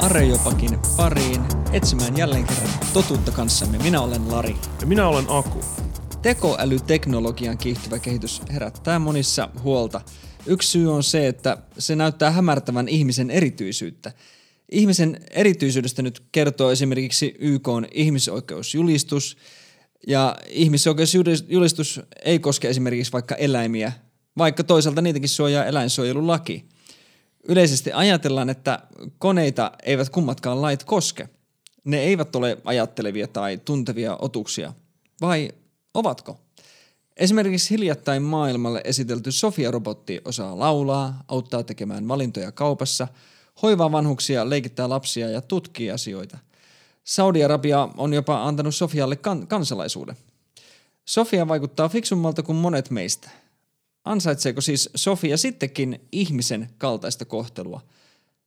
Arejopakin pariin etsimään jälleen kerran totuutta kanssamme. Minä olen Lari. Ja minä olen Aku. Tekoälyteknologian kiihtyvä kehitys herättää monissa huolta. Yksi syy on se, että se näyttää hämärtävän ihmisen erityisyyttä. Ihmisen erityisyydestä nyt kertoo esimerkiksi YK on ihmisoikeusjulistus, ja ihmisoikeusjulistus ei koske esimerkiksi vaikka eläimiä, vaikka toisaalta niitäkin suojaa eläinsuojelulaki – Yleisesti ajatellaan, että koneita eivät kummatkaan lait koske. Ne eivät ole ajattelevia tai tuntevia otuksia. Vai ovatko? Esimerkiksi hiljattain maailmalle esitelty Sofia-robotti osaa laulaa, auttaa tekemään valintoja kaupassa, hoivaa vanhuksia, leikittää lapsia ja tutkii asioita. Saudi-Arabia on jopa antanut Sofialle kan- kansalaisuuden. Sofia vaikuttaa fiksummalta kuin monet meistä – Ansaitseeko siis Sofia sittenkin ihmisen kaltaista kohtelua?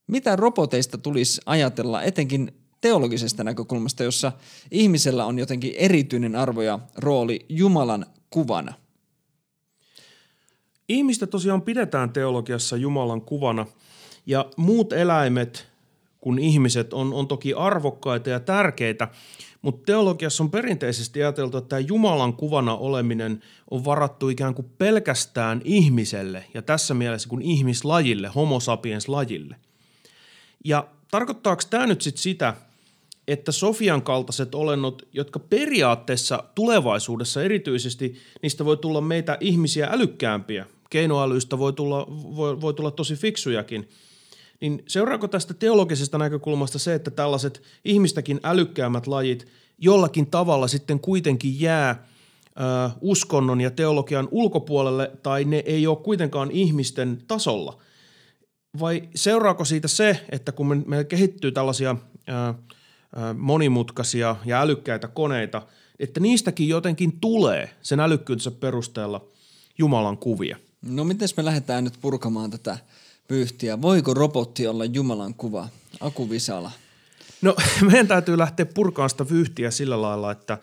Mitä roboteista tulisi ajatella etenkin teologisesta näkökulmasta, jossa ihmisellä on jotenkin erityinen arvo ja rooli Jumalan kuvana? Ihmistä tosiaan pidetään teologiassa Jumalan kuvana ja muut eläimet kuin ihmiset on, on toki arvokkaita ja tärkeitä, mutta teologiassa on perinteisesti ajateltu, että tämä Jumalan kuvana oleminen on varattu ikään kuin pelkästään ihmiselle ja tässä mielessä kuin ihmislajille, homo sapiens lajille. Ja tarkoittaako tämä nyt sit sitä, että Sofian kaltaiset olennot, jotka periaatteessa tulevaisuudessa erityisesti, niistä voi tulla meitä ihmisiä älykkäämpiä, keinoälyistä voi tulla, voi, voi tulla tosi fiksujakin – niin seuraako tästä teologisesta näkökulmasta se, että tällaiset ihmistäkin älykkäämmät lajit jollakin tavalla sitten kuitenkin jää ö, uskonnon ja teologian ulkopuolelle tai ne ei ole kuitenkaan ihmisten tasolla? Vai seuraako siitä se, että kun me, kehittyy tällaisia ö, ö, monimutkaisia ja älykkäitä koneita, että niistäkin jotenkin tulee sen älykkyytensä perusteella Jumalan kuvia? No miten me lähdetään nyt purkamaan tätä – pyyhtiä. Voiko robotti olla Jumalan kuva? Aku Visala. No meidän täytyy lähteä purkaan sitä vyyhtiä sillä lailla, että,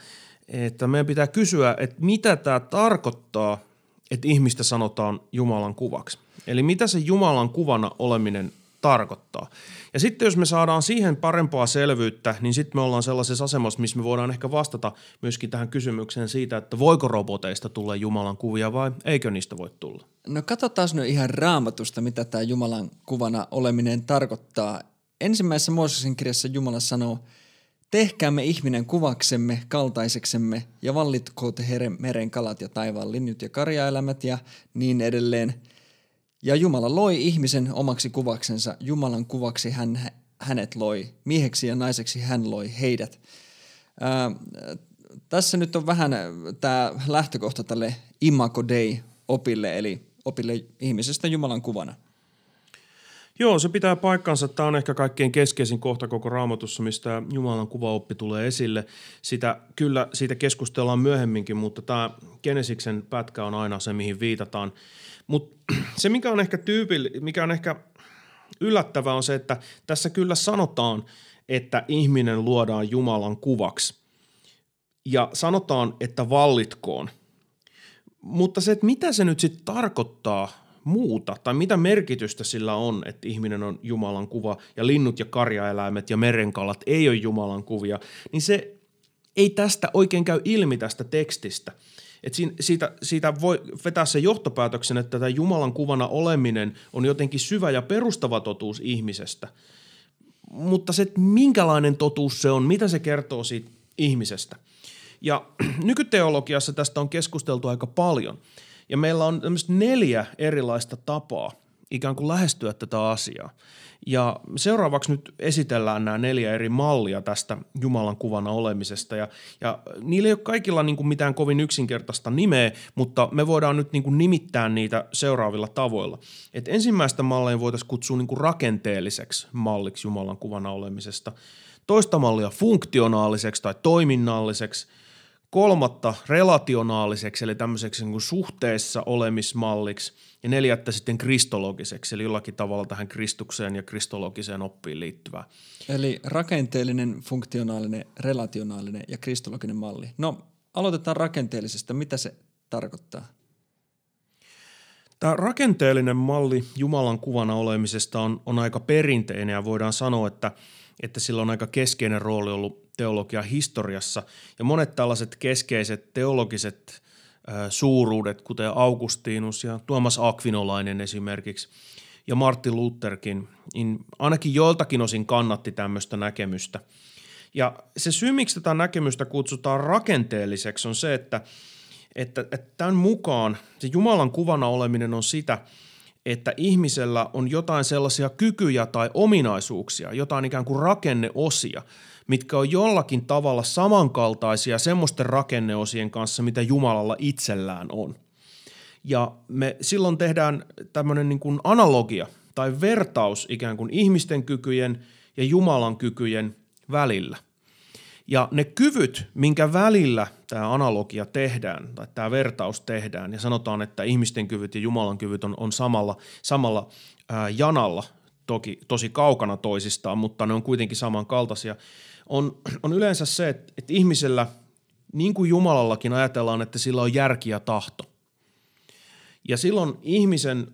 että meidän pitää kysyä, että mitä tämä tarkoittaa, että ihmistä sanotaan Jumalan kuvaksi. Eli mitä se Jumalan kuvana oleminen tarkoittaa. Ja sitten jos me saadaan siihen parempaa selvyyttä, niin sitten me ollaan sellaisessa asemassa, missä me voidaan ehkä vastata myöskin tähän kysymykseen siitä, että voiko roboteista tulla Jumalan kuvia vai eikö niistä voi tulla. No katsotaan nyt ihan raamatusta, mitä tämä Jumalan kuvana oleminen tarkoittaa. Ensimmäisessä Mooseksen kirjassa Jumala sanoo, tehkäämme ihminen kuvaksemme, kaltaiseksemme ja vallitkoot meren kalat ja taivaan linjut ja karjaelämät ja niin edelleen – ja Jumala loi ihmisen omaksi kuvaksensa, Jumalan kuvaksi hän hänet loi, mieheksi ja naiseksi hän loi heidät. Ää, tässä nyt on vähän tämä lähtökohta tälle Imago Dei-opille, eli opille ihmisestä Jumalan kuvana. Joo, se pitää paikkansa. Tämä on ehkä kaikkein keskeisin kohta koko raamatussa, mistä Jumalan kuvaoppi tulee esille. Sitä, kyllä siitä keskustellaan myöhemminkin, mutta tämä Genesiksen pätkä on aina se, mihin viitataan. Mutta se, mikä on ehkä tyypil, mikä on ehkä yllättävää on se, että tässä kyllä sanotaan, että ihminen luodaan Jumalan kuvaksi. Ja sanotaan, että vallitkoon. Mutta se, että mitä se nyt sitten tarkoittaa muuta, tai mitä merkitystä sillä on, että ihminen on Jumalan kuva ja linnut ja karjaeläimet ja merenkalat ei ole Jumalan kuvia, niin se ei tästä oikein käy ilmi tästä tekstistä – et siitä, siitä voi vetää se johtopäätöksen, että tämä Jumalan kuvana oleminen on jotenkin syvä ja perustava totuus ihmisestä. Mutta se, että minkälainen totuus se on, mitä se kertoo siitä ihmisestä. Ja nykyteologiassa tästä on keskusteltu aika paljon. Ja meillä on neljä erilaista tapaa ikään kuin lähestyä tätä asiaa. Ja seuraavaksi nyt esitellään nämä neljä eri mallia tästä Jumalan kuvana olemisesta. Ja, ja niillä ei ole kaikilla niin kuin mitään kovin yksinkertaista nimeä, mutta me voidaan nyt niin kuin nimittää niitä seuraavilla tavoilla. Et ensimmäistä mallia voitaisiin kutsua niin kuin rakenteelliseksi malliksi Jumalan kuvana olemisesta. Toista mallia funktionaaliseksi tai toiminnalliseksi – kolmatta relationaaliseksi eli tämmöiseksi niin kuin suhteessa olemismalliksi ja neljättä sitten kristologiseksi eli jollakin tavalla tähän Kristukseen ja kristologiseen oppiin liittyvää. Eli rakenteellinen, funktionaalinen, relationaalinen ja kristologinen malli. No aloitetaan rakenteellisesta. Mitä se tarkoittaa? Tämä rakenteellinen malli Jumalan kuvana olemisesta on, on aika perinteinen ja voidaan sanoa, että, että sillä on aika keskeinen rooli ollut teologian historiassa. Ja monet tällaiset keskeiset teologiset suuruudet, kuten Augustinus ja Tuomas Akvinolainen esimerkiksi ja Martin Lutherkin, niin ainakin joiltakin osin kannatti tämmöistä näkemystä. Ja se syy, miksi tätä näkemystä kutsutaan rakenteelliseksi, on se, että – että, että tämän mukaan se Jumalan kuvana oleminen on sitä, että ihmisellä on jotain sellaisia kykyjä tai ominaisuuksia, jotain ikään kuin rakenneosia, mitkä on jollakin tavalla samankaltaisia semmoisten rakenneosien kanssa, mitä Jumalalla itsellään on. Ja me silloin tehdään tämmöinen niin kuin analogia tai vertaus ikään kuin ihmisten kykyjen ja Jumalan kykyjen välillä. Ja ne kyvyt, minkä välillä tämä analogia tehdään tai tämä vertaus tehdään ja sanotaan, että ihmisten kyvyt ja Jumalan kyvyt on, on samalla, samalla ää, janalla, toki tosi kaukana toisistaan, mutta ne on kuitenkin samankaltaisia, on, on yleensä se, että, että ihmisellä, niin kuin Jumalallakin ajatellaan, että sillä on järki ja tahto. Ja silloin ihmisen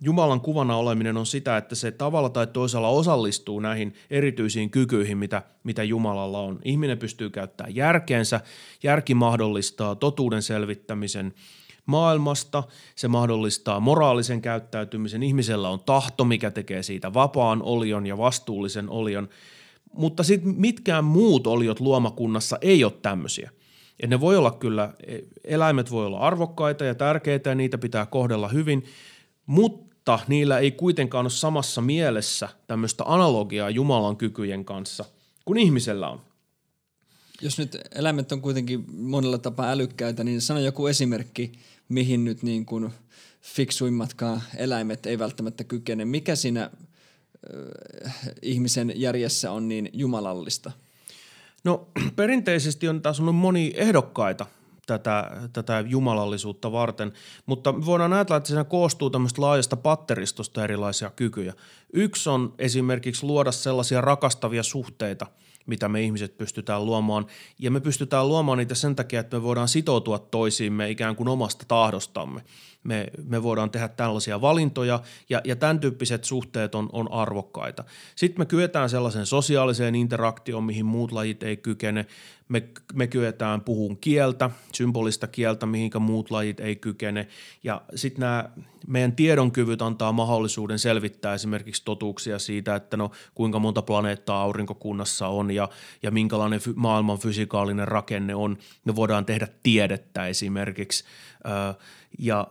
Jumalan kuvana oleminen on sitä, että se tavalla tai toisella osallistuu näihin erityisiin kykyihin, mitä, mitä Jumalalla on. Ihminen pystyy käyttämään järkeensä, järki mahdollistaa totuuden selvittämisen maailmasta, se mahdollistaa moraalisen käyttäytymisen, ihmisellä on tahto, mikä tekee siitä vapaan olion ja vastuullisen olion, mutta sitten mitkään muut oliot luomakunnassa ei ole tämmöisiä. Et ne voi olla kyllä, e, eläimet voi olla arvokkaita ja tärkeitä ja niitä pitää kohdella hyvin – mutta niillä ei kuitenkaan ole samassa mielessä tämmöistä analogiaa Jumalan kykyjen kanssa kuin ihmisellä on. Jos nyt eläimet on kuitenkin monella tapaa älykkäitä, niin sano joku esimerkki, mihin nyt niin kuin fiksuimmatkaan eläimet ei välttämättä kykene. Mikä siinä äh, ihmisen järjessä on niin jumalallista? No perinteisesti on taas ollut moni ehdokkaita tätä, tätä jumalallisuutta varten, mutta voidaan ajatella, että se koostuu tämmöistä laajasta patteristosta erilaisia kykyjä. Yksi on esimerkiksi luoda sellaisia rakastavia suhteita, mitä me ihmiset pystytään luomaan, ja me pystytään luomaan niitä sen takia, että me voidaan sitoutua toisiimme ikään kuin omasta tahdostamme me, me voidaan tehdä tällaisia valintoja ja, ja tämän tyyppiset suhteet on, on arvokkaita. Sitten me kyetään sellaiseen sosiaaliseen interaktioon, mihin muut lajit ei kykene. Me, me kyetään puhun kieltä, symbolista kieltä, mihinkä muut lajit ei kykene. Ja sitten nämä meidän tiedonkyvyt antaa mahdollisuuden selvittää esimerkiksi totuuksia siitä, että no kuinka monta planeettaa aurinkokunnassa on ja, ja minkälainen fy, maailman fysikaalinen rakenne on. Me voidaan tehdä tiedettä esimerkiksi. Öö, ja,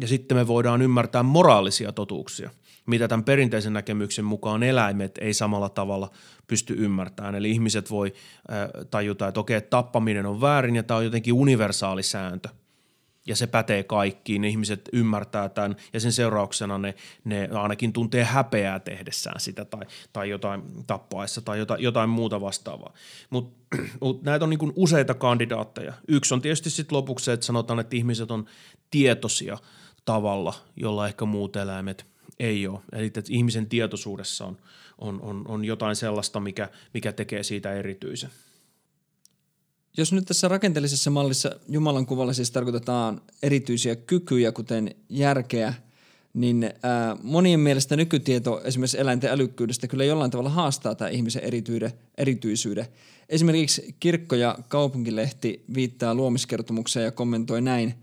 ja sitten me voidaan ymmärtää moraalisia totuuksia, mitä tämän perinteisen näkemyksen mukaan eläimet ei samalla tavalla pysty ymmärtämään. Eli ihmiset voi tajuta, että okei, tappaminen on väärin ja tämä on jotenkin universaali sääntö – ja se pätee kaikkiin, ne ihmiset ymmärtää tämän ja sen seurauksena ne, ne ainakin tuntee häpeää tehdessään sitä tai, tai jotain tappaessa tai jotain, jotain muuta vastaavaa. Mutta mut näitä on niin useita kandidaatteja. Yksi on tietysti sitten lopuksi se, että sanotaan, että ihmiset on tietoisia tavalla, jolla ehkä muut eläimet ei ole. Eli että ihmisen tietoisuudessa on, on, on, on jotain sellaista, mikä, mikä tekee siitä erityisen. Jos nyt tässä rakenteellisessa mallissa Jumalan kuvalla siis tarkoitetaan erityisiä kykyjä, kuten järkeä, niin ää, monien mielestä nykytieto esimerkiksi eläinten älykkyydestä kyllä jollain tavalla haastaa tämä ihmisen erityisyyden. Esimerkiksi Kirkko- ja kaupunkilehti viittaa luomiskertomukseen ja kommentoi näin.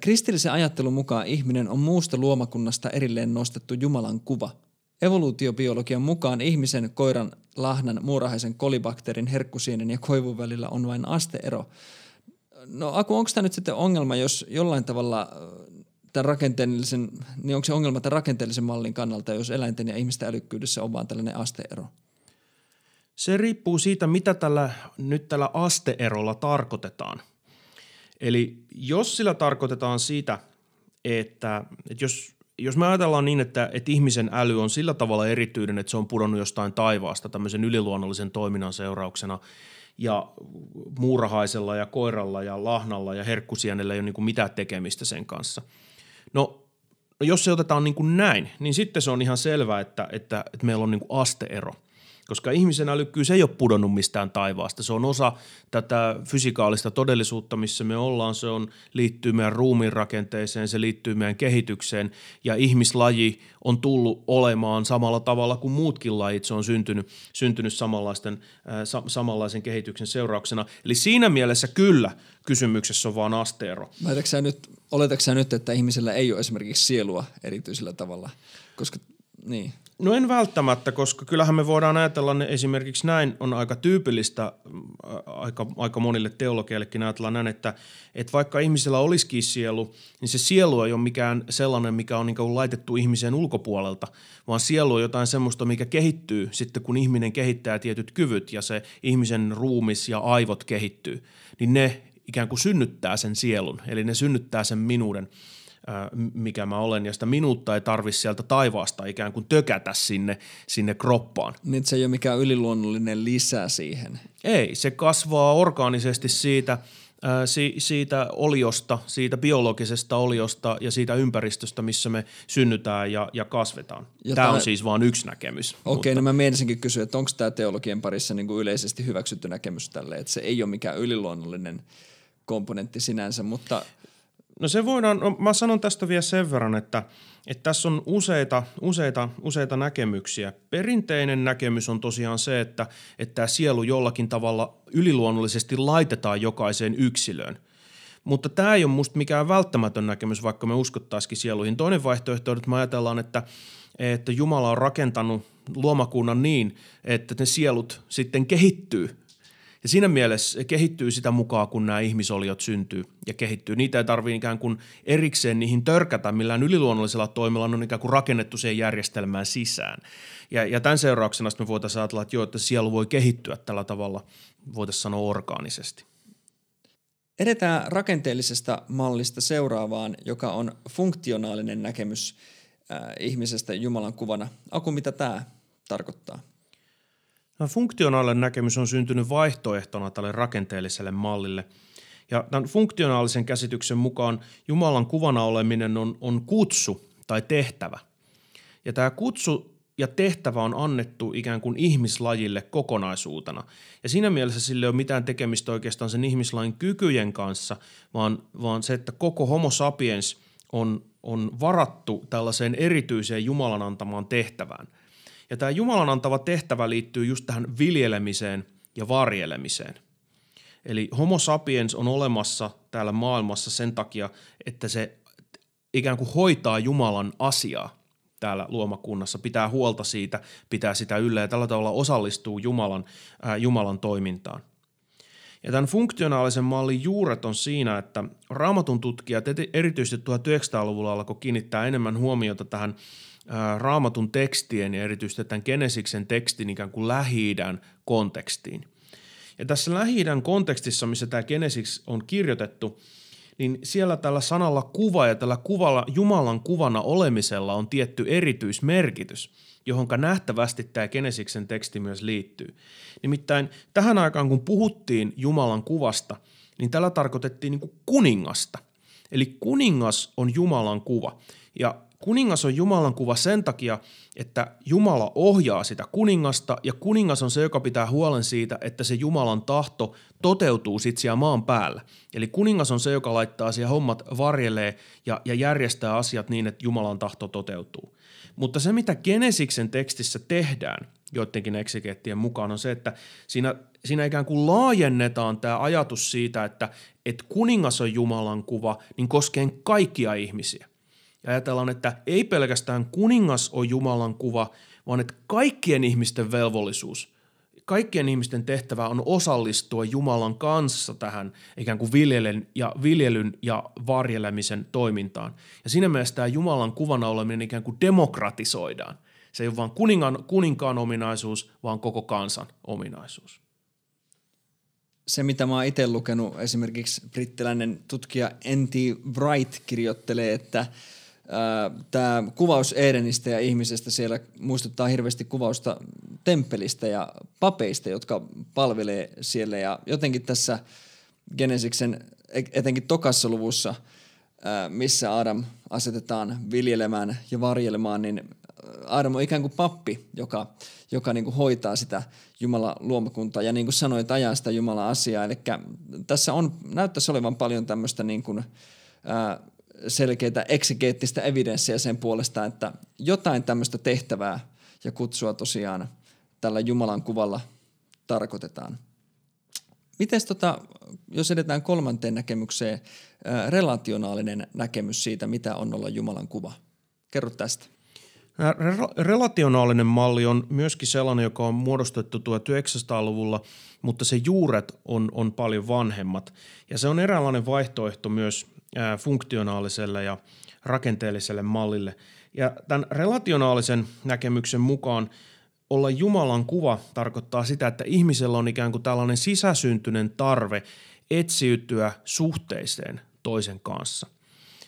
Kristillisen ajattelun mukaan ihminen on muusta luomakunnasta erilleen nostettu Jumalan kuva – Evoluutiobiologian mukaan ihmisen, koiran, lahnan, muurahaisen, kolibakteerin, herkkusienen ja koivun välillä on vain asteero. No Aku, onko tämä nyt sitten ongelma, jos jollain tavalla tämän rakenteellisen, niin onko se ongelma tämän rakenteellisen mallin kannalta, jos eläinten ja ihmisten älykkyydessä on vain tällainen asteero? Se riippuu siitä, mitä tällä, nyt tällä asteerolla tarkoitetaan. Eli jos sillä tarkoitetaan sitä, että, että jos jos me ajatellaan niin, että, että ihmisen äly on sillä tavalla erityinen, että se on pudonnut jostain taivaasta tämmöisen yliluonnollisen toiminnan seurauksena ja muurahaisella ja koiralla ja lahnalla ja herkkusienellä ei ole niin kuin mitään tekemistä sen kanssa. No, jos se otetaan niin kuin näin, niin sitten se on ihan selvää, että, että, että meillä on niin kuin asteero. Koska ihmisen älykkyys ei ole pudonnut mistään taivaasta. Se on osa tätä fysikaalista todellisuutta, missä me ollaan. Se on, liittyy meidän ruumiin rakenteeseen, se liittyy meidän kehitykseen ja ihmislaji on tullut olemaan samalla tavalla kuin muutkin lajit. Se on syntynyt, syntynyt samanlaisten, äh, sa, samanlaisen kehityksen seurauksena. Eli siinä mielessä kyllä kysymyksessä on vaan asteero. Oletatko nyt, oletatko nyt, että ihmisellä ei ole esimerkiksi sielua erityisellä tavalla? Koska, niin. No en välttämättä, koska kyllähän me voidaan ajatella ne esimerkiksi näin, on aika tyypillistä mm, aika, aika monille teologeillekin ajatella näin, että, että vaikka ihmisellä olisikin sielu, niin se sielu ei ole mikään sellainen, mikä on niin laitettu ihmisen ulkopuolelta, vaan sielu on jotain semmoista, mikä kehittyy sitten, kun ihminen kehittää tietyt kyvyt ja se ihmisen ruumis ja aivot kehittyy, niin ne ikään kuin synnyttää sen sielun, eli ne synnyttää sen minuuden – mikä mä olen, ja sitä minuutta ei tarvi sieltä taivaasta ikään kuin tökätä sinne, sinne kroppaan. Niin se ei ole mikään yliluonnollinen lisä siihen. Ei, se kasvaa orgaanisesti siitä, siitä oliosta, siitä biologisesta oliosta ja siitä ympäristöstä, missä me synnytään ja, ja kasvetaan. Jota... Tämä on siis vain yksi näkemys. Okei, okay, mutta... no mä mielisinkin kysyä, että onko tämä teologian parissa niin kuin yleisesti hyväksytty näkemys tälle, että se ei ole mikään yliluonnollinen komponentti sinänsä, mutta No se voidaan, no mä sanon tästä vielä sen verran, että, että tässä on useita, useita, useita näkemyksiä. Perinteinen näkemys on tosiaan se, että, että tämä sielu jollakin tavalla yliluonnollisesti laitetaan jokaiseen yksilöön. Mutta tämä ei ole musta mikään välttämätön näkemys, vaikka me uskottaisikin sieluihin. Toinen vaihtoehto on, että me ajatellaan, että, että Jumala on rakentanut luomakunnan niin, että ne sielut sitten kehittyy ja siinä mielessä kehittyy sitä mukaan, kun nämä ihmisoliot syntyy ja kehittyy. Niitä ei tarvitse ikään kuin erikseen niihin törkätä millään yliluonnollisella toimilla, on ikään kuin rakennettu siihen järjestelmään sisään. Ja, ja tämän seurauksena me voitaisiin ajatella, että, joo, että sielu voi kehittyä tällä tavalla, voitaisiin sanoa orgaanisesti. Edetään rakenteellisesta mallista seuraavaan, joka on funktionaalinen näkemys äh, ihmisestä Jumalan kuvana. Aku, mitä tämä tarkoittaa? Tämä funktionaalinen näkemys on syntynyt vaihtoehtona tälle rakenteelliselle mallille. Ja tämän funktionaalisen käsityksen mukaan Jumalan kuvana oleminen on, on kutsu tai tehtävä. Ja tämä kutsu ja tehtävä on annettu ikään kuin ihmislajille kokonaisuutena. Ja siinä mielessä sille ei ole mitään tekemistä oikeastaan sen ihmislajin kykyjen kanssa, vaan, vaan se, että koko homo sapiens on, on varattu tällaiseen erityiseen Jumalan antamaan tehtävään – ja tämä Jumalan antava tehtävä liittyy just tähän viljelemiseen ja varjelemiseen. Eli homo sapiens on olemassa täällä maailmassa sen takia, että se ikään kuin hoitaa Jumalan asiaa täällä luomakunnassa, pitää huolta siitä, pitää sitä yllä ja tällä tavalla osallistuu Jumalan, ää, Jumalan toimintaan. Ja tämän funktionaalisen mallin juuret on siinä, että raamatun tutkijat erityisesti 1900-luvulla alkoi kiinnittää enemmän huomiota tähän raamatun tekstien ja erityisesti tämän Genesiksen tekstin ikään kuin lähi kontekstiin. Ja tässä lähi kontekstissa, missä tämä Genesis on kirjoitettu, niin siellä tällä sanalla kuva ja tällä kuvalla, Jumalan kuvana olemisella on tietty erityismerkitys, johon nähtävästi tämä Genesiksen teksti myös liittyy. Nimittäin tähän aikaan, kun puhuttiin Jumalan kuvasta, niin tällä tarkoitettiin niin kuin kuningasta. Eli kuningas on Jumalan kuva. Ja Kuningas on Jumalan kuva sen takia, että Jumala ohjaa sitä kuningasta ja kuningas on se, joka pitää huolen siitä, että se Jumalan tahto toteutuu sit siellä maan päällä. Eli kuningas on se, joka laittaa siellä hommat varjelee ja, ja järjestää asiat niin, että Jumalan tahto toteutuu. Mutta se, mitä Genesiksen tekstissä tehdään, joidenkin eksikeettien mukaan, on se, että siinä, siinä ikään kuin laajennetaan tämä ajatus siitä, että, että kuningas on Jumalan kuva, niin koskee kaikkia ihmisiä. Ja ajatellaan, että ei pelkästään kuningas on Jumalan kuva, vaan että kaikkien ihmisten velvollisuus, kaikkien ihmisten tehtävä on osallistua Jumalan kanssa tähän ikään kuin viljelyn ja, viljelyn ja varjelemisen toimintaan. Ja siinä mielessä tämä Jumalan kuvana oleminen ikään kuin demokratisoidaan. Se ei ole vain kuningan, kuninkaan ominaisuus, vaan koko kansan ominaisuus se, mitä mä oon itse lukenut, esimerkiksi brittiläinen tutkija N.T. Wright kirjoittelee, että tämä kuvaus Edenistä ja ihmisestä siellä muistuttaa hirveästi kuvausta temppelistä ja papeista, jotka palvelee siellä. Ja jotenkin tässä Genesiksen, etenkin tokassa luvussa, missä Adam asetetaan viljelemään ja varjelemaan, niin Aadam on ikään kuin pappi, joka, joka niin kuin hoitaa sitä Jumalan luomakuntaa ja niin kuin sanoit, ajaa sitä Jumalan asiaa. Eli tässä on, näyttäisi olevan paljon tämmöistä niin kuin, ää, selkeitä eksegeettistä evidenssiä sen puolesta, että jotain tämmöistä tehtävää ja kutsua tosiaan tällä Jumalan kuvalla tarkoitetaan. Miten tota, jos edetään kolmanteen näkemykseen, relationaalinen näkemys siitä, mitä on olla Jumalan kuva? Kerro tästä. Relationaalinen malli on myöskin sellainen, joka on muodostettu 1900-luvulla, mutta se juuret on, on paljon vanhemmat. Ja se on eräänlainen vaihtoehto myös funktionaaliselle ja rakenteelliselle mallille. Ja tämän relationaalisen näkemyksen mukaan olla Jumalan kuva tarkoittaa sitä, että ihmisellä on ikään kuin tällainen sisäsyntyinen tarve etsiytyä suhteeseen toisen kanssa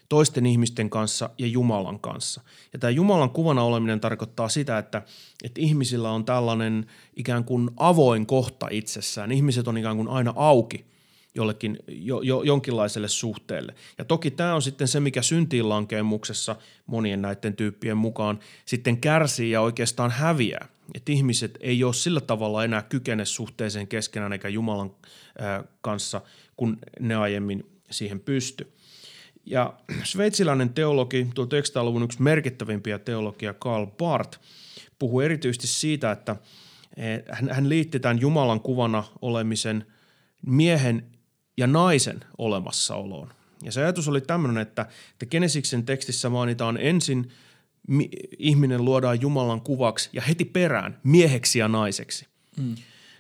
toisten ihmisten kanssa ja Jumalan kanssa. Ja tämä Jumalan kuvana oleminen tarkoittaa sitä, että, että ihmisillä on tällainen ikään kuin avoin kohta itsessään. Ihmiset on ikään kuin aina auki jollekin, jo, jo, jonkinlaiselle suhteelle. Ja toki tämä on sitten se, mikä syntiinlankemuksessa monien näiden tyyppien mukaan sitten kärsii ja oikeastaan häviää. Että ihmiset ei ole sillä tavalla enää kykene suhteeseen keskenään eikä Jumalan ää, kanssa, kun ne aiemmin siihen pysty. Ja sveitsiläinen teologi, 1900-luvun yksi merkittävimpiä teologia Karl Barth, puhuu erityisesti siitä, että hän liitti tämän Jumalan kuvana olemisen miehen ja naisen olemassaoloon. Ja se ajatus oli tämmöinen, että, että Genesiksen tekstissä mainitaan ensin mi- ihminen luodaan Jumalan kuvaksi ja heti perään mieheksi ja naiseksi. Mm.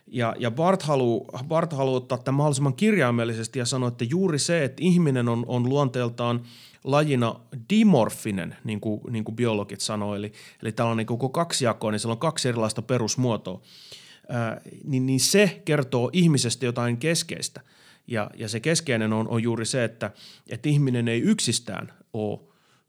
Ja, ja Bart haluaa Bart halu ottaa tämän mahdollisimman kirjaimellisesti ja sanoa, että juuri se, että ihminen on, on luonteeltaan lajina dimorfinen, niin kuin, niin kuin biologit sanoo, eli, eli tällainen koko kaksijakoinen, niin siellä on kaksi erilaista perusmuotoa, ää, niin, niin se kertoo ihmisestä jotain keskeistä. Ja, ja se keskeinen on, on juuri se, että, että ihminen ei yksistään ole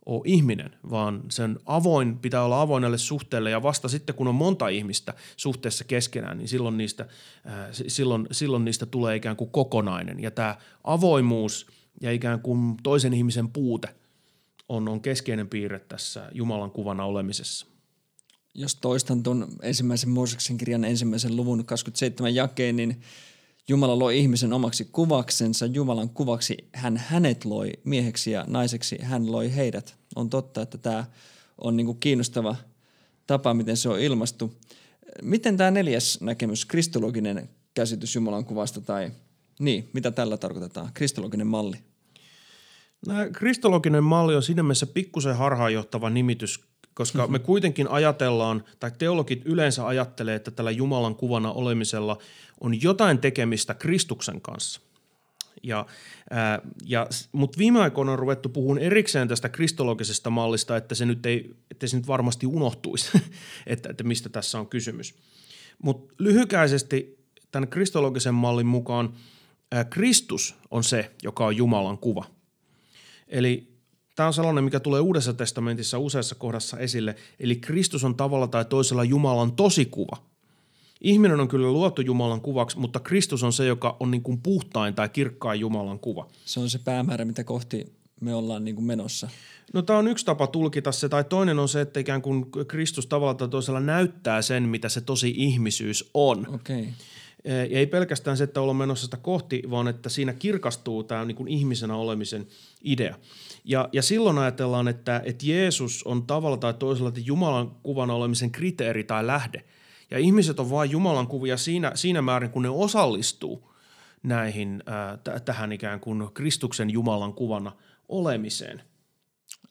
ole ihminen, vaan sen avoin pitää olla avoinelle suhteelle ja vasta sitten kun on monta ihmistä suhteessa keskenään, niin silloin niistä, äh, silloin, silloin niistä tulee ikään kuin kokonainen. Ja tämä avoimuus ja ikään kuin toisen ihmisen puute on, on keskeinen piirre tässä Jumalan kuvana olemisessa. Jos toistan tuon ensimmäisen Mooseksen kirjan ensimmäisen luvun 27 jakeen, niin Jumala loi ihmisen omaksi kuvaksensa, Jumalan kuvaksi hän hänet loi mieheksi ja naiseksi, hän loi heidät. On totta, että tämä on niinku kiinnostava tapa, miten se on ilmastu. Miten tämä neljäs näkemys, kristologinen käsitys Jumalan kuvasta tai niin, mitä tällä tarkoitetaan, kristologinen malli? No, kristologinen malli on siinä mielessä pikkusen harhaanjohtava nimitys, koska mm-hmm. me kuitenkin ajatellaan, tai teologit yleensä ajattelee, että tällä Jumalan kuvana olemisella on jotain tekemistä Kristuksen kanssa. Ja, ää, ja, Mutta viime aikoina on ruvettu puhumaan erikseen tästä kristologisesta mallista, että se nyt, ei, että se nyt varmasti unohtuisi, että, että mistä tässä on kysymys. Mutta lyhykäisesti tämän kristologisen mallin mukaan ää, Kristus on se, joka on Jumalan kuva. Eli Tämä on sellainen, mikä tulee Uudessa testamentissa useassa kohdassa esille, eli Kristus on tavalla tai toisella Jumalan tosikuva. Ihminen on kyllä luotu Jumalan kuvaksi, mutta Kristus on se, joka on niin kuin puhtain tai kirkkain Jumalan kuva. Se on se päämäärä, mitä kohti me ollaan niin kuin menossa. No tämä on yksi tapa tulkita se, tai toinen on se, että ikään kuin Kristus tavalla tai toisella näyttää sen, mitä se tosi ihmisyys on. Okay. Ja ei pelkästään se, että ollaan menossa sitä kohti, vaan että siinä kirkastuu tämä niin kuin ihmisenä olemisen idea. Ja, ja silloin ajatellaan, että, että Jeesus on tavalla tai toisella että Jumalan kuvana olemisen kriteeri tai lähde. Ja ihmiset on vain Jumalan kuvia siinä, siinä määrin, kun ne osallistuu näihin, äh, t- tähän ikään kuin Kristuksen Jumalan kuvana olemiseen.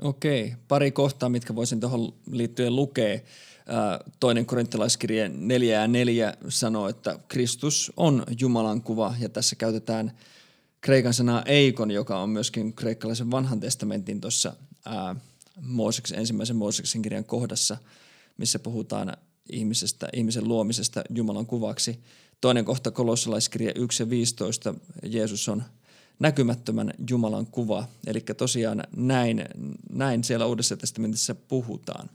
Okei, pari kohtaa, mitkä voisin tuohon liittyen lukea. Toinen korinttilaiskirje 4 ja 4 sanoo, että Kristus on Jumalan kuva ja tässä käytetään – kreikan sanaa eikon, joka on myöskin kreikkalaisen vanhan testamentin tuossa ensimmäisen Mooseksen kirjan kohdassa, missä puhutaan ihmisestä, ihmisen luomisesta Jumalan kuvaksi. Toinen kohta kolossalaiskirja 1 ja 15, Jeesus on näkymättömän Jumalan kuva. Eli tosiaan näin, näin siellä Uudessa testamentissa puhutaan.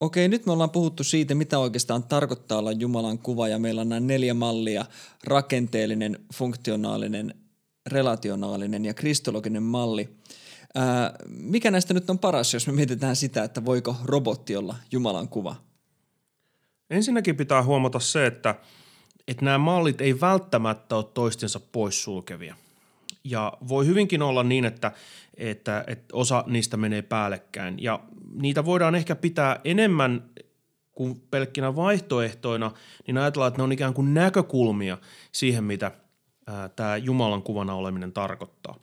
Okei, nyt me ollaan puhuttu siitä, mitä oikeastaan tarkoittaa olla Jumalan kuva, ja meillä on nämä neljä mallia, rakenteellinen, funktionaalinen, relationaalinen ja kristologinen malli. Ää, mikä näistä nyt on paras, jos me mietitään sitä, että voiko robotti olla Jumalan kuva? Ensinnäkin pitää huomata se, että, että nämä mallit ei välttämättä ole toistensa poissulkevia. Ja voi hyvinkin olla niin, että, että, että osa niistä menee päällekkäin. Ja niitä voidaan ehkä pitää enemmän kuin pelkkinä vaihtoehtoina, niin ajatellaan, että ne on ikään kuin näkökulmia siihen, mitä tämä Jumalan kuvana oleminen tarkoittaa.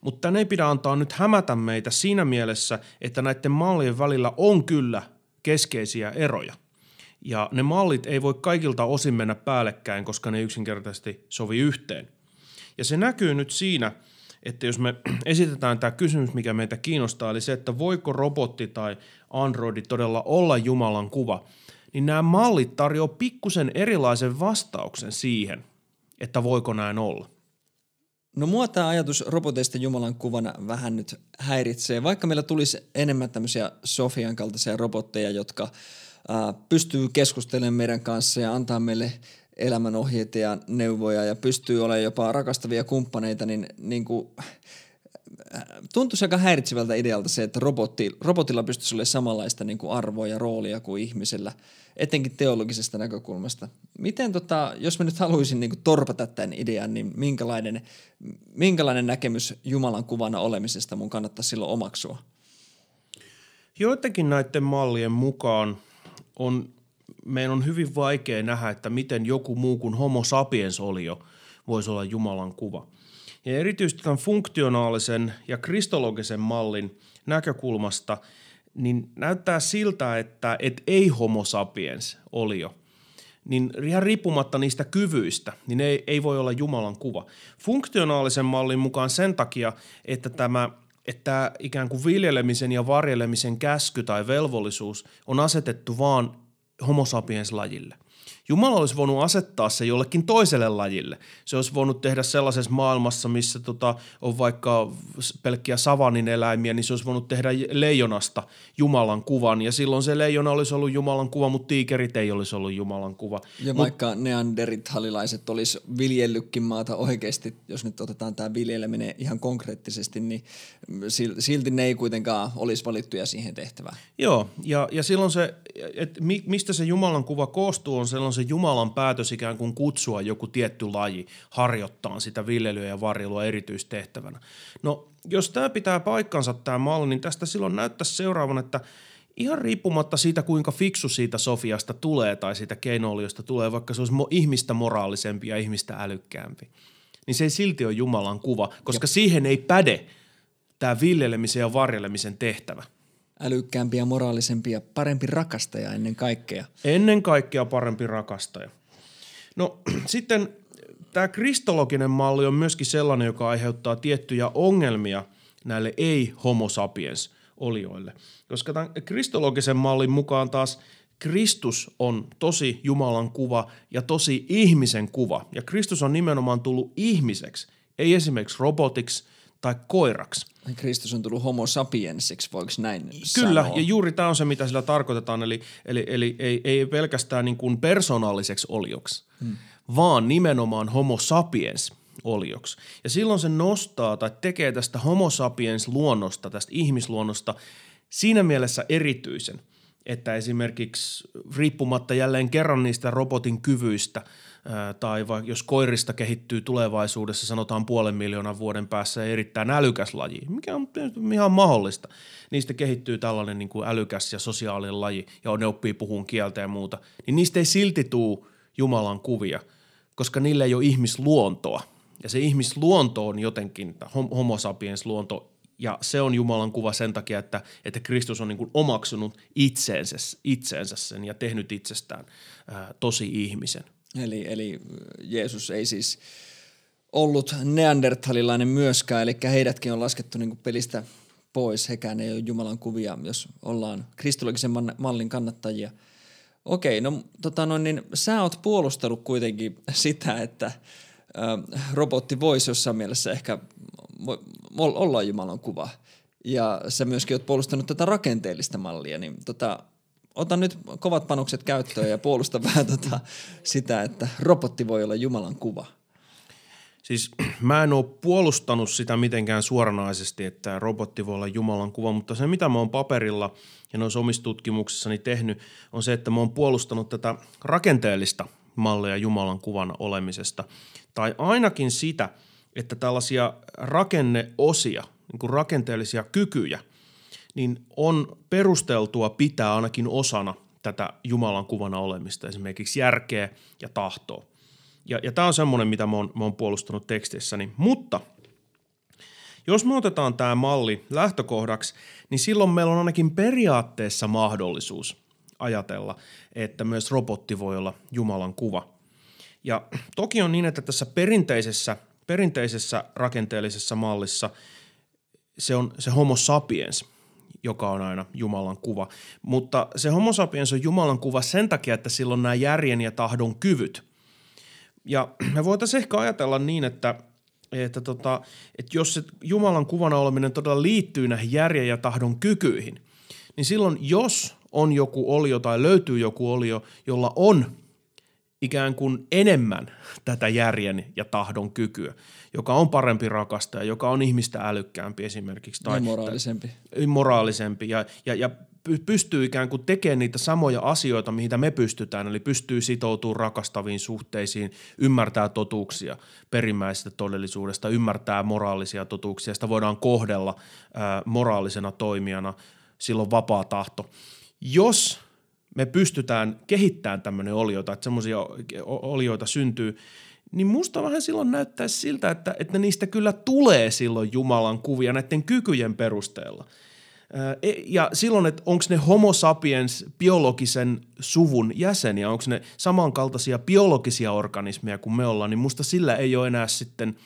Mutta tänne ei pidä antaa nyt hämätä meitä siinä mielessä, että näiden mallien välillä on kyllä keskeisiä eroja. Ja ne mallit ei voi kaikilta osin mennä päällekkäin, koska ne yksinkertaisesti sovi yhteen. Ja se näkyy nyt siinä, että jos me esitetään tämä kysymys, mikä meitä kiinnostaa, eli se, että voiko robotti tai androidi todella olla Jumalan kuva, niin nämä mallit tarjoavat pikkusen erilaisen vastauksen siihen, että voiko näin olla. No mua tämä ajatus roboteista Jumalan kuvana vähän nyt häiritsee, vaikka meillä tulisi enemmän tämmöisiä Sofian kaltaisia robotteja, jotka äh, pystyy keskustelemaan meidän kanssa ja antaa meille elämänohjeita ja neuvoja ja pystyy olemaan jopa rakastavia kumppaneita, niin, niin kuin, tuntuisi aika häiritsevältä idealta se, että robotti, robotilla pystyisi olemaan samanlaista niin kuin arvoa ja roolia kuin ihmisellä, etenkin teologisesta näkökulmasta. Miten, tota, jos mä nyt haluaisin niin kuin torpata tämän idean, niin minkälainen, minkälainen näkemys Jumalan kuvana olemisesta mun kannattaisi silloin omaksua? Joidenkin näiden mallien mukaan on, meidän on hyvin vaikea nähdä, että miten joku muu kuin homo sapiens olio voisi olla Jumalan kuva – ja erityisesti tämän funktionaalisen ja kristologisen mallin näkökulmasta niin näyttää siltä, että et ei homo sapiens olio – niin ihan riippumatta niistä kyvyistä, niin ei, ei voi olla Jumalan kuva. Funktionaalisen mallin mukaan sen takia, että tämä että ikään kuin viljelemisen ja varjelemisen käsky tai velvollisuus on asetettu vaan homo sapiens lajille. Jumala olisi voinut asettaa se jollekin toiselle lajille. Se olisi voinut tehdä sellaisessa maailmassa, missä tota, on vaikka pelkkiä savanin eläimiä, niin se olisi voinut tehdä leijonasta Jumalan kuvan. Ja silloin se leijona olisi ollut Jumalan kuva, mutta tiikerit ei olisi ollut Jumalan kuva. Ja Mut, vaikka neandertalilaiset olisi viljellytkin maata oikeasti, jos nyt otetaan tämä viljeleminen ihan konkreettisesti, niin silti ne ei kuitenkaan olisi valittuja siihen tehtävään. Joo, ja, ja silloin se, että mistä se Jumalan kuva koostuu, on silloin se Jumalan päätös ikään kuin kutsua joku tietty laji harjoittaa sitä viljelyä ja varjelua erityistehtävänä. No jos tämä pitää paikkansa tämä malli, niin tästä silloin näyttäisi seuraavan, että ihan riippumatta siitä, kuinka fiksu siitä Sofiasta tulee tai siitä keinooliosta tulee, vaikka se olisi ihmistä moraalisempi ja ihmistä älykkäämpi, niin se ei silti ole Jumalan kuva, koska Joo. siihen ei päde tämä viljelemisen ja varjelemisen tehtävä – älykkäämpi ja moraalisempi ja parempi rakastaja ennen kaikkea. Ennen kaikkea parempi rakastaja. No sitten tämä kristologinen malli on myöskin sellainen, joka aiheuttaa tiettyjä ongelmia näille ei-homo sapiens olioille. Koska tämän kristologisen mallin mukaan taas Kristus on tosi Jumalan kuva ja tosi ihmisen kuva. Ja Kristus on nimenomaan tullut ihmiseksi, ei esimerkiksi robotiksi – tai koiraksi. Kristus on tullut homo sapiensiksi, voiko näin Kyllä, sanoa? ja juuri tämä on se, mitä sillä tarkoitetaan, eli, eli, eli ei, ei pelkästään niin kuin persoonalliseksi olioksi, hmm. vaan nimenomaan homo sapiens olioksi. Ja silloin se nostaa tai tekee tästä homo sapiens luonnosta, tästä ihmisluonnosta siinä mielessä erityisen, että esimerkiksi riippumatta jälleen kerran niistä robotin kyvyistä – tai vaikka jos koirista kehittyy tulevaisuudessa sanotaan puolen miljoonan vuoden päässä erittäin älykäs laji, mikä on ihan mahdollista. Niistä kehittyy tällainen niin kuin älykäs ja sosiaalinen laji ja ne oppii puhun kieltä ja muuta, niin niistä ei silti tuu Jumalan kuvia, koska niillä ei ole ihmisluontoa. Ja se ihmisluonto on jotenkin homo sapiens luonto ja se on Jumalan kuva sen takia, että, että Kristus on niin kuin omaksunut itseensä, itseensä sen ja tehnyt itsestään ää, tosi ihmisen. Eli, eli Jeesus ei siis ollut neandertalilainen myöskään, eli heidätkin on laskettu niin pelistä pois. Hekään ei ole Jumalan kuvia, jos ollaan kristologisen mallin kannattajia. Okei, no tota noin, niin sä oot puolustellut kuitenkin sitä, että ö, robotti voisi jossain mielessä ehkä olla Jumalan kuva. Ja sä myöskin oot puolustanut tätä rakenteellista mallia, niin tota, ota nyt kovat panokset käyttöön ja puolusta vähän tota, sitä, että robotti voi olla Jumalan kuva. Siis mä en ole puolustanut sitä mitenkään suoranaisesti, että robotti voi olla Jumalan kuva, mutta se mitä mä oon paperilla ja noissa omissa tutkimuksissani tehnyt on se, että mä oon puolustanut tätä rakenteellista mallia Jumalan kuvana olemisesta. Tai ainakin sitä, että tällaisia rakenneosia, niin kuin rakenteellisia kykyjä, niin on perusteltua pitää ainakin osana tätä Jumalan kuvana olemista, esimerkiksi järkeä ja tahtoa. Ja, ja tämä on semmoinen, mitä mä oon, mä oon puolustanut tekstissäni. Mutta jos me otetaan tämä malli lähtökohdaksi, niin silloin meillä on ainakin periaatteessa mahdollisuus ajatella, että myös robotti voi olla Jumalan kuva. Ja toki on niin, että tässä perinteisessä, perinteisessä rakenteellisessa mallissa se on se homo sapiens, joka on aina Jumalan kuva. Mutta se homo sapiens on Jumalan kuva sen takia, että sillä on nämä järjen ja tahdon kyvyt – ja me voitaisiin ehkä ajatella niin, että, että, tota, että jos se Jumalan kuvana oleminen todella liittyy näihin järjen ja tahdon kykyihin, niin silloin jos on joku olio tai löytyy joku olio, jolla on ikään kuin enemmän tätä järjen ja tahdon kykyä, joka on parempi rakastaja, joka on ihmistä älykkäämpi esimerkiksi. Tai moraalisempi. moraalisempi ja, ja, ja pystyy ikään kuin tekemään niitä samoja asioita, mihin me pystytään, eli pystyy sitoutumaan rakastaviin suhteisiin, ymmärtää totuuksia perimmäisestä todellisuudesta, ymmärtää moraalisia totuuksia, sitä voidaan kohdella ää, moraalisena toimijana, silloin vapaa tahto. Jos me pystytään kehittämään tämmöinen olioita, että semmoisia olioita syntyy, niin musta vähän silloin näyttää siltä, että, että niistä kyllä tulee silloin Jumalan kuvia näiden kykyjen perusteella – E, ja silloin, että onko ne homo sapiens biologisen suvun jäseniä, onko ne samankaltaisia biologisia organismeja kuin me ollaan, niin musta sillä ei ole enää sitten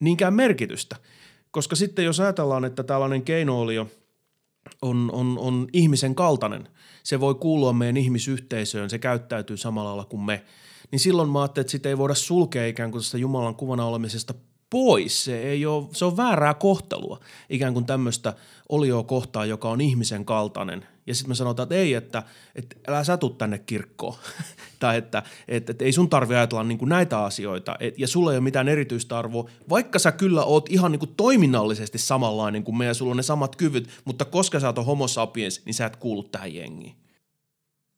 niinkään merkitystä. Koska sitten jos ajatellaan, että tällainen keinoolio on, on, on ihmisen kaltainen, se voi kuulua meidän ihmisyhteisöön, se käyttäytyy samalla lailla kuin me, niin silloin mä ajattelin, että sitä ei voida sulkea ikään kuin tästä Jumalan kuvana olemisesta pois. Se, ei ole, se on väärää kohtelua ikään kuin tämmöistä olioa kohtaan, joka on ihmisen kaltainen. Ja sitten me sanotaan, että ei, että, että älä sä tuu tänne kirkkoon. tai että, että, että ei sun tarvi ajatella niin kuin näitä asioita. Et, ja sulla ei ole mitään erityistä arvoa, vaikka sä kyllä oot ihan niin kuin toiminnallisesti samanlainen kuin me ja sulla on ne samat kyvyt, mutta koska sä oot homo sapiens, niin sä et kuulu tähän jengiin.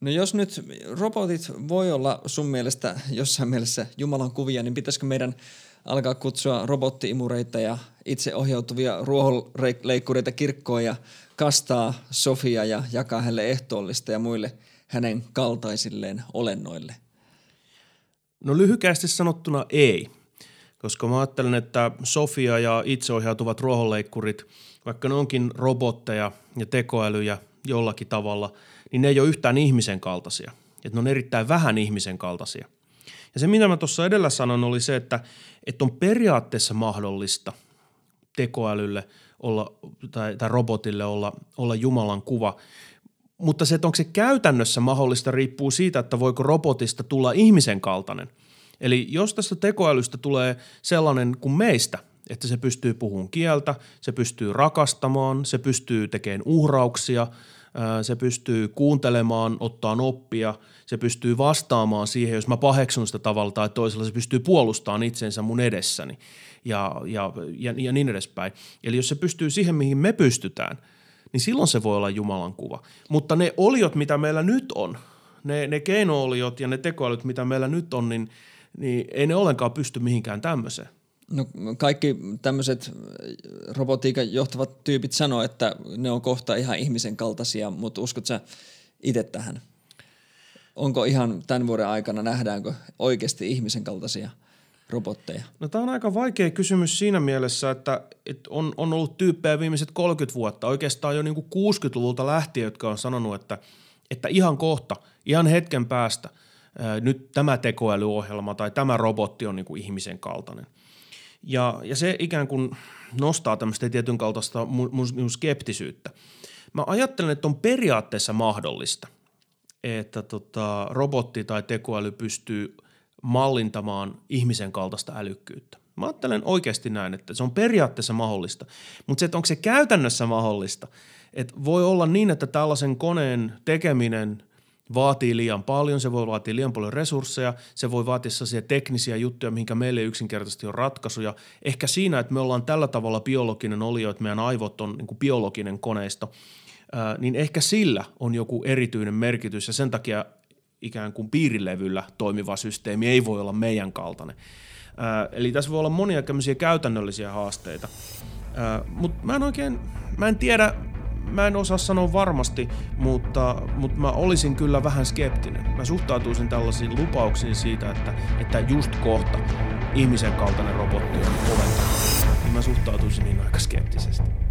No jos nyt robotit voi olla sun mielestä jossain mielessä Jumalan kuvia, niin pitäisikö meidän – alkaa kutsua robottiimureita ja itse ohjautuvia ruohonleikkureita kirkkoon ja kastaa Sofia ja jakaa hänelle ehtoollista ja muille hänen kaltaisilleen olennoille? No lyhykäisesti sanottuna ei, koska mä ajattelen, että Sofia ja itseohjautuvat ruohonleikkurit, vaikka ne onkin robotteja ja tekoälyjä jollakin tavalla, niin ne ei ole yhtään ihmisen kaltaisia. Että ne on erittäin vähän ihmisen kaltaisia – ja se, mitä mä tuossa edellä sanon, oli se, että, että on periaatteessa mahdollista tekoälylle olla, tai, tai robotille olla, olla Jumalan kuva, mutta se, että onko se käytännössä mahdollista, riippuu siitä, että voiko robotista tulla ihmisen kaltainen. Eli jos tästä tekoälystä tulee sellainen kuin meistä, että se pystyy puhumaan kieltä, se pystyy rakastamaan, se pystyy tekemään uhrauksia – se pystyy kuuntelemaan, ottaa oppia, se pystyy vastaamaan siihen, jos mä paheksun sitä tavalla tai toisella, se pystyy puolustamaan itsensä mun edessäni ja, ja, ja, ja niin edespäin. Eli jos se pystyy siihen, mihin me pystytään, niin silloin se voi olla Jumalan kuva. Mutta ne oliot, mitä meillä nyt on, ne, ne keinooliot ja ne tekoälyt, mitä meillä nyt on, niin, niin ei ne ollenkaan pysty mihinkään tämmöiseen. No kaikki tämmöiset robotiikan johtavat tyypit sanoo, että ne on kohta ihan ihmisen kaltaisia, mutta uskot sä itse tähän? Onko ihan tämän vuoden aikana, nähdäänkö oikeasti ihmisen kaltaisia robotteja? No tämä on aika vaikea kysymys siinä mielessä, että, että on, on ollut tyyppejä viimeiset 30 vuotta, oikeastaan jo niin kuin 60-luvulta lähtien, jotka on sanonut, että, että ihan kohta, ihan hetken päästä ää, nyt tämä tekoälyohjelma tai tämä robotti on niin kuin ihmisen kaltainen – ja, ja se ikään kuin nostaa tämmöistä tietyn kaltaista mun, mun skeptisyyttä. Mä ajattelen, että on periaatteessa mahdollista, että tota, robotti tai tekoäly pystyy mallintamaan ihmisen kaltaista älykkyyttä. Mä ajattelen oikeasti näin, että se on periaatteessa mahdollista, mutta se, että onko se käytännössä mahdollista, että voi olla niin, että tällaisen koneen tekeminen vaatii liian paljon, se voi vaatia liian paljon resursseja, se voi vaatia sellaisia teknisiä juttuja, mihinkä meille yksinkertaisesti on ratkaisuja. Ehkä siinä, että me ollaan tällä tavalla biologinen olio, että meidän aivot on niin biologinen koneisto, niin ehkä sillä on joku erityinen merkitys ja sen takia ikään kuin piirilevyllä toimiva systeemi ei voi olla meidän kaltainen. Eli tässä voi olla monia käytännöllisiä haasteita. Mutta mä en oikein, mä en tiedä, mä en osaa sanoa varmasti, mutta, mutta mä olisin kyllä vähän skeptinen. Mä suhtautuisin tällaisiin lupauksiin siitä, että, että just kohta ihmisen kaltainen robotti on oventa. Niin mä suhtautuisin niin aika skeptisesti.